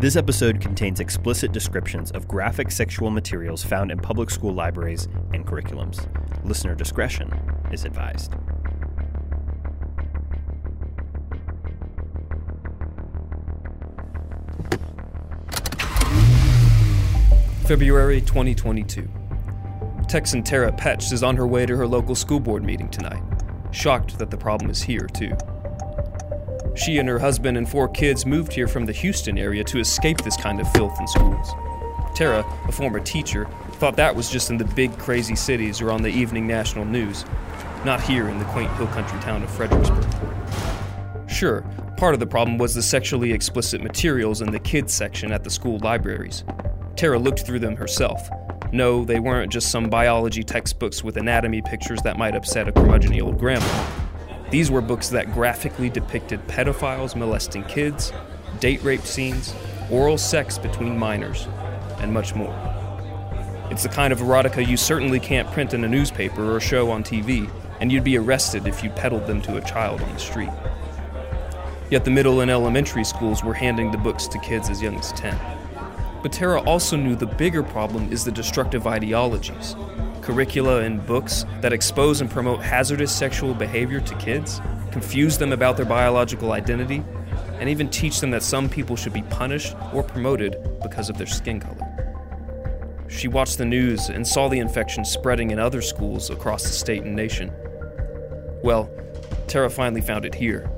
This episode contains explicit descriptions of graphic sexual materials found in public school libraries and curriculums. Listener discretion is advised. February 2022. Texan Tara Petch is on her way to her local school board meeting tonight, shocked that the problem is here, too. She and her husband and four kids moved here from the Houston area to escape this kind of filth in schools. Tara, a former teacher, thought that was just in the big, crazy cities or on the evening national news, not here in the quaint hill country town of Fredericksburg. Sure, part of the problem was the sexually explicit materials in the kids section at the school libraries. Tara looked through them herself. No, they weren't just some biology textbooks with anatomy pictures that might upset a curmudgeony old grandma. These were books that graphically depicted pedophiles molesting kids, date rape scenes, oral sex between minors, and much more. It's the kind of erotica you certainly can't print in a newspaper or show on TV, and you'd be arrested if you peddled them to a child on the street. Yet the middle and elementary schools were handing the books to kids as young as 10. But Tara also knew the bigger problem is the destructive ideologies curricula and books that expose and promote hazardous sexual behavior to kids, confuse them about their biological identity, and even teach them that some people should be punished or promoted because of their skin color. She watched the news and saw the infection spreading in other schools across the state and nation. Well, Tara finally found it here.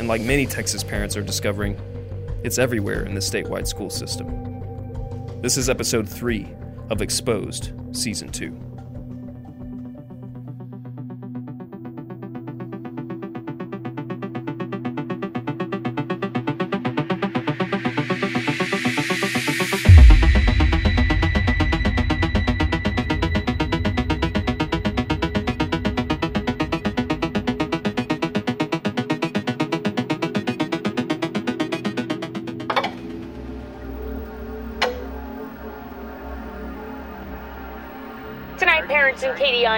And like many Texas parents are discovering, it's everywhere in the statewide school system. This is episode 3 of Exposed, Season 2.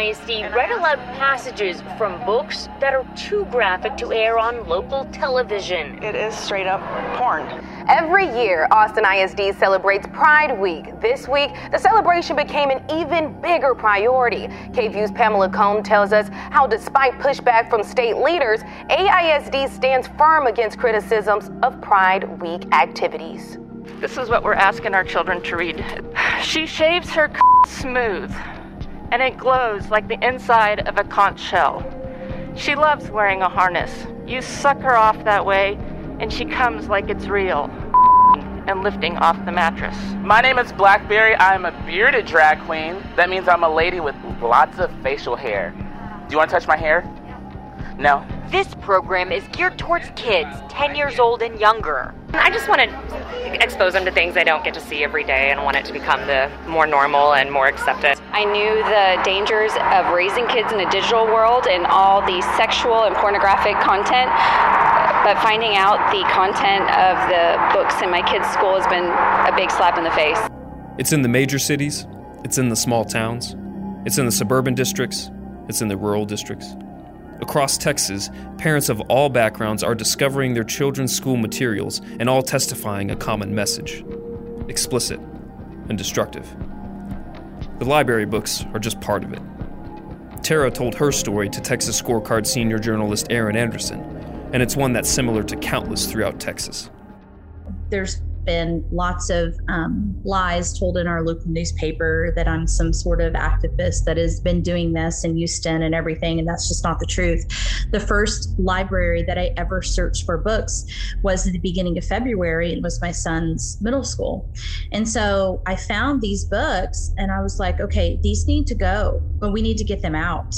In Katy ISD read aloud passages from books that are too graphic to air on local television. It is straight up porn. Every year, Austin ISD celebrates Pride Week. This week, the celebration became an even bigger priority. KVUE's Pamela Comme tells us how, despite pushback from state leaders, AISD stands firm against criticisms of Pride Week activities. This is what we're asking our children to read. She shaves her smooth, and it glows like the inside of a conch shell. She loves wearing a harness. You suck her off that way, and she comes like it's real and lifting off the mattress. My name is Blackberri. I'm a bearded drag queen. That means I'm a lady with lots of facial hair. Do you want to touch my hair? No? This program is geared towards kids 10 years old and younger. I just want to expose them to things they don't get to see every day and want it to become the more normal and more accepted. I knew the dangers of raising kids in a digital world and all the sexual and pornographic content, but finding out the content of the books in my kids' school has been a big slap in the face. It's in the major cities, it's in the small towns, it's in the suburban districts, it's in the rural districts. Across Texas, parents of all backgrounds are discovering their children's school materials and all testifying a common message explicit and destructive. The library books are just part of it. Tara told her story to Texas Scorecard senior journalist Erin Anderson, and it's one that's similar to countless throughout Texas. There's been lots of um, lies told in our local newspaper that I'm some sort of activist that has been doing this in Houston and everything, and that's just not the truth. The first library that I ever searched for books was at the beginning of February. It was my son's middle school. And so I found these books and I was like, okay, these need to go, but we need to get them out.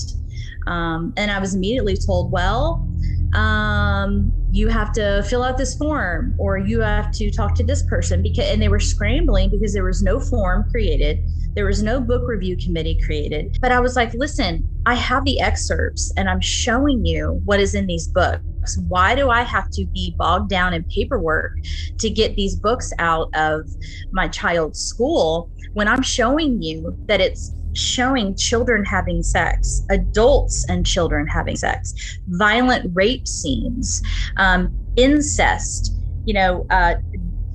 Um, and I was immediately told, well, um, you have to fill out this form or you have to talk to this person because and they were scrambling because there was no form created. There was no book review committee created. But i was like listen i have the excerpts and i'm showing you what is in these books. Why do i have to be bogged down in paperwork to get these books out of my child's school when i'm showing you that it's showing children having sex, adults and children having sex, violent rape scenes, um, incest, you know, uh,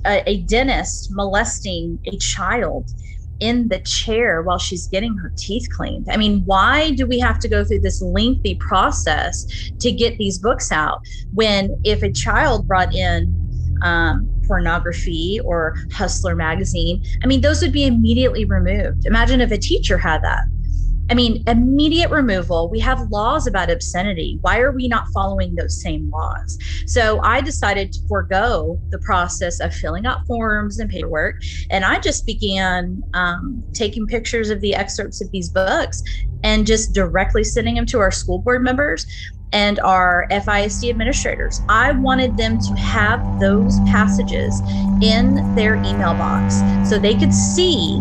a, a dentist molesting a child in the chair while she's getting her teeth cleaned. I mean, why do we have to go through this lengthy process to get these books out when if a child brought in um, pornography or Hustler magazine, I mean, those would be immediately removed. Imagine if a teacher had that. I mean, immediate removal. We have laws about obscenity. Why are we not following those same laws? So I decided to forego the process of filling out forms and paperwork. And I just began um, taking pictures of the excerpts of these books and just directly sending them to our school board members and our FISD administrators. I wanted them to have those passages in their email box so they could see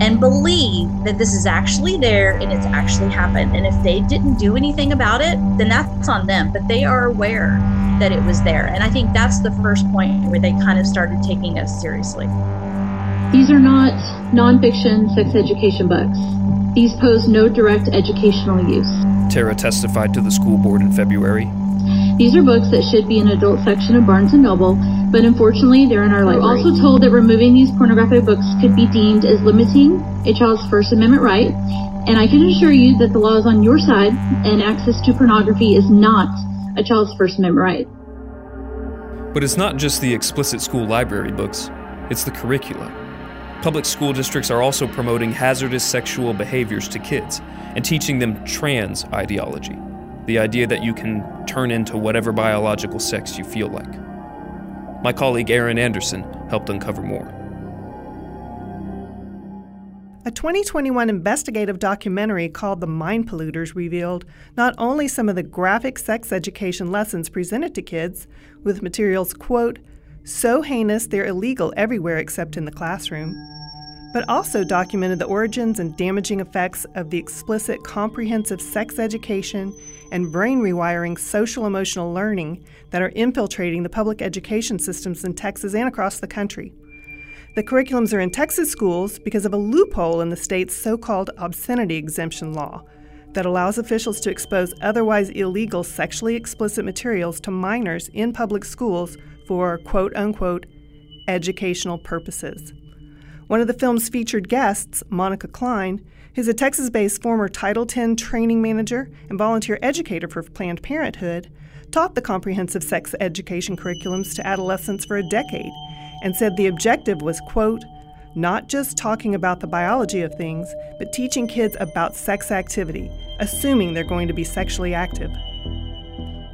and believe that this is actually there and it's actually happened. And if they didn't do anything about it, then that's on them. But they are aware that it was there. And I think that's the first point where they kind of started taking us seriously. These are not nonfiction sex education books. These pose no direct educational use. Tara testified to the school board in February. These are books that should be in adult section of Barnes & Noble, but unfortunately they're in our library. We're also told that removing these pornographic books could be deemed as limiting a child's First Amendment right, and I can assure you that the law is on your side and access to pornography is not a child's First Amendment right. But it's not just the explicit school library books, it's the curricula. Public school districts are also promoting hazardous sexual behaviors to kids and teaching them trans ideology, the idea that you can turn into whatever biological sex you feel like. My colleague Erin Anderson helped uncover more. A 2021 investigative documentary called The Mind Polluters revealed not only some of the graphic sex education lessons presented to kids, with materials, quote, so heinous they're illegal everywhere except in the classroom, but also documented the origins and damaging effects of the explicit comprehensive sex education and brain rewiring social emotional learning that are infiltrating the public education systems in Texas and across the country. The curriculums are in Texas schools because of a loophole in the state's so called obscenity exemption law that allows officials to expose otherwise illegal sexually explicit materials to minors in public schools for quote unquote educational purposes. One of the film's featured guests, Monica Cline, who's a Texas based former Title X training manager and volunteer educator for Planned Parenthood, taught the comprehensive sex education curriculums to adolescents for a decade and said the objective was, quote, not just talking about the biology of things, but teaching kids about sex activity, assuming they're going to be sexually active.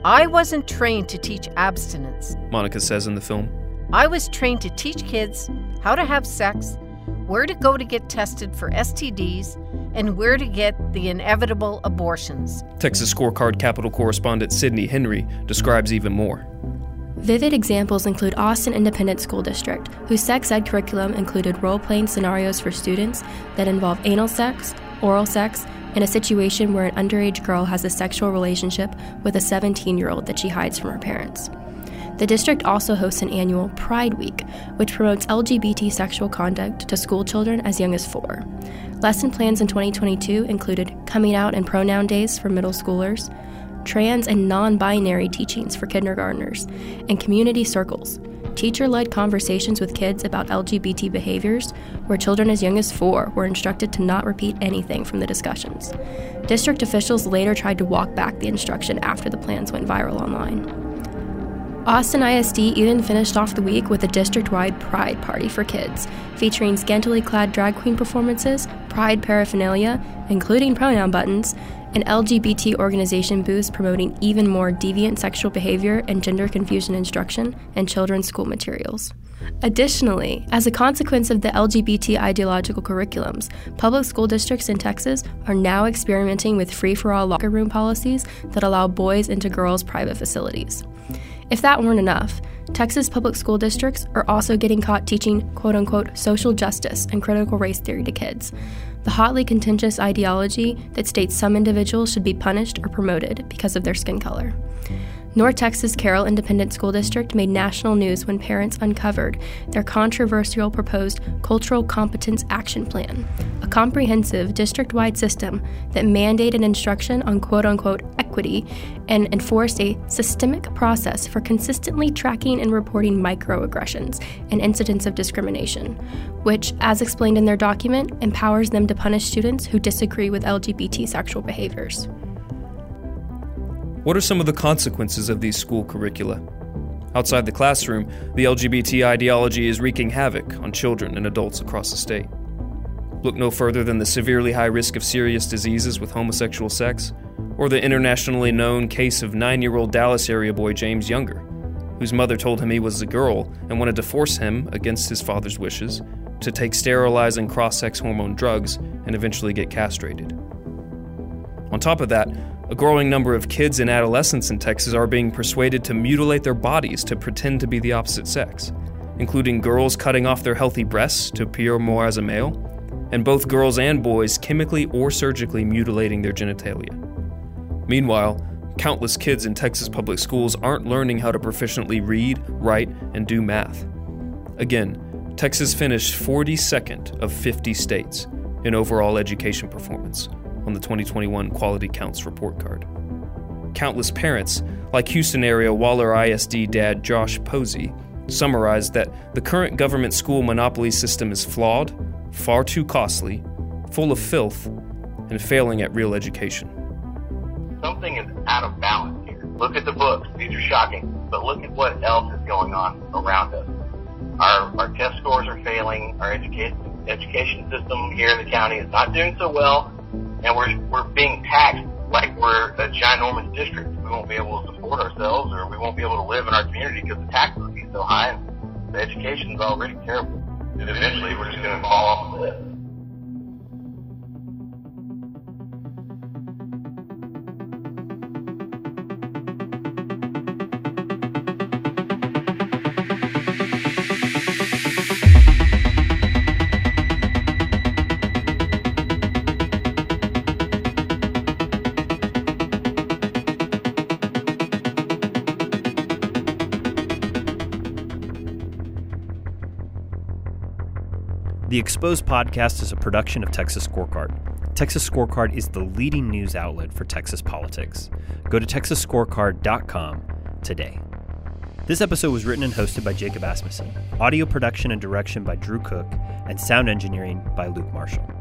I wasn't trained to teach abstinence. Monica says in the film. I was trained to teach kids how to have sex, where to go to get tested for STDs, and where to get the inevitable abortions. Texas Scorecard Capital correspondent Sydnie Henry describes even more. Vivid examples include Austin Independent School District, whose sex ed curriculum included role playing scenarios for students that involve anal sex, oral sex, and a situation where an underage girl has a sexual relationship with a 17 year old that she hides from her parents. The district also hosts an annual Pride Week, which promotes LGBT sexual conduct to school children as young as four. Lesson plans in 2022 included coming out and pronoun days for middle schoolers, trans and non binary teachings for kindergartners, and community circles, teacher led conversations with kids about LGBT behaviors, where children as young as four were instructed to not repeat anything from the discussions. District officials later tried to walk back the instruction after the plans went viral online. Austin ISD even finished off the week with a district wide Pride Party for kids, featuring scantily clad drag queen performances, Pride paraphernalia, including pronoun buttons, and LGBT organization booths promoting even more deviant sexual behavior and gender confusion instruction and children's school materials. Additionally, as a consequence of the LGBT ideological curriculums, public school districts in Texas are now experimenting with free for all locker room policies that allow boys into girls' private facilities. If that weren't enough, Texas public school districts are also getting caught teaching quote unquote social justice and critical race theory to kids, the hotly contentious ideology that states some individuals should be punished or promoted because of their skin color. North Texas Carroll Independent School District made national news when parents uncovered their controversial proposed Cultural Competence Action Plan, a comprehensive district wide system that mandated instruction on quote unquote equity and enforced a systemic process for consistently tracking and reporting microaggressions and incidents of discrimination, which, as explained in their document, empowers them to punish students who disagree with LGBT sexual behaviors. What are some of the consequences of these school curricula? Outside the classroom, the LGBT ideology is wreaking havoc on children and adults across the state. Look no further than the severely high risk of serious diseases with homosexual sex, or the internationally known case of nine year old Dallas area boy James Younger, whose mother told him he was a girl and wanted to force him, against his father's wishes, to take sterilizing cross sex hormone drugs and eventually get castrated. On top of that, a growing number of kids and adolescents in Texas are being persuaded to mutilate their bodies to pretend to be the opposite sex, including girls cutting off their healthy breasts to appear more as a male, and both girls and boys chemically or surgically mutilating their genitalia. Meanwhile, countless kids in Texas public schools aren't learning how to proficiently read, write, and do math. Again, Texas finished 42nd of 50 states in overall education performance on the 2021 Quality Counts report card. Countless parents, like Houston area Waller ISD dad Josh Posey, summarized that the current government school monopoly system is flawed, far too costly, full of filth, and failing at real education. Something is out of balance here. Look at the books, these are shocking, but look at what else is going on around us. Our, our test scores are failing, our education, education system here in the county is not doing so well, and we're we're being taxed like we're a ginormous district. We won't be able to support ourselves, or we won't be able to live in our community because the taxes will be so high, and the education's already terrible. And eventually, we're just going to fall off the cliff. The Exposed podcast is a production of Texas Scorecard. Texas Scorecard is the leading news outlet for Texas politics. Go to texasscorecard.com today. This episode was written and hosted by Jacob Asmussen, audio production and direction by Drew Cook, and sound engineering by Luke Marshall.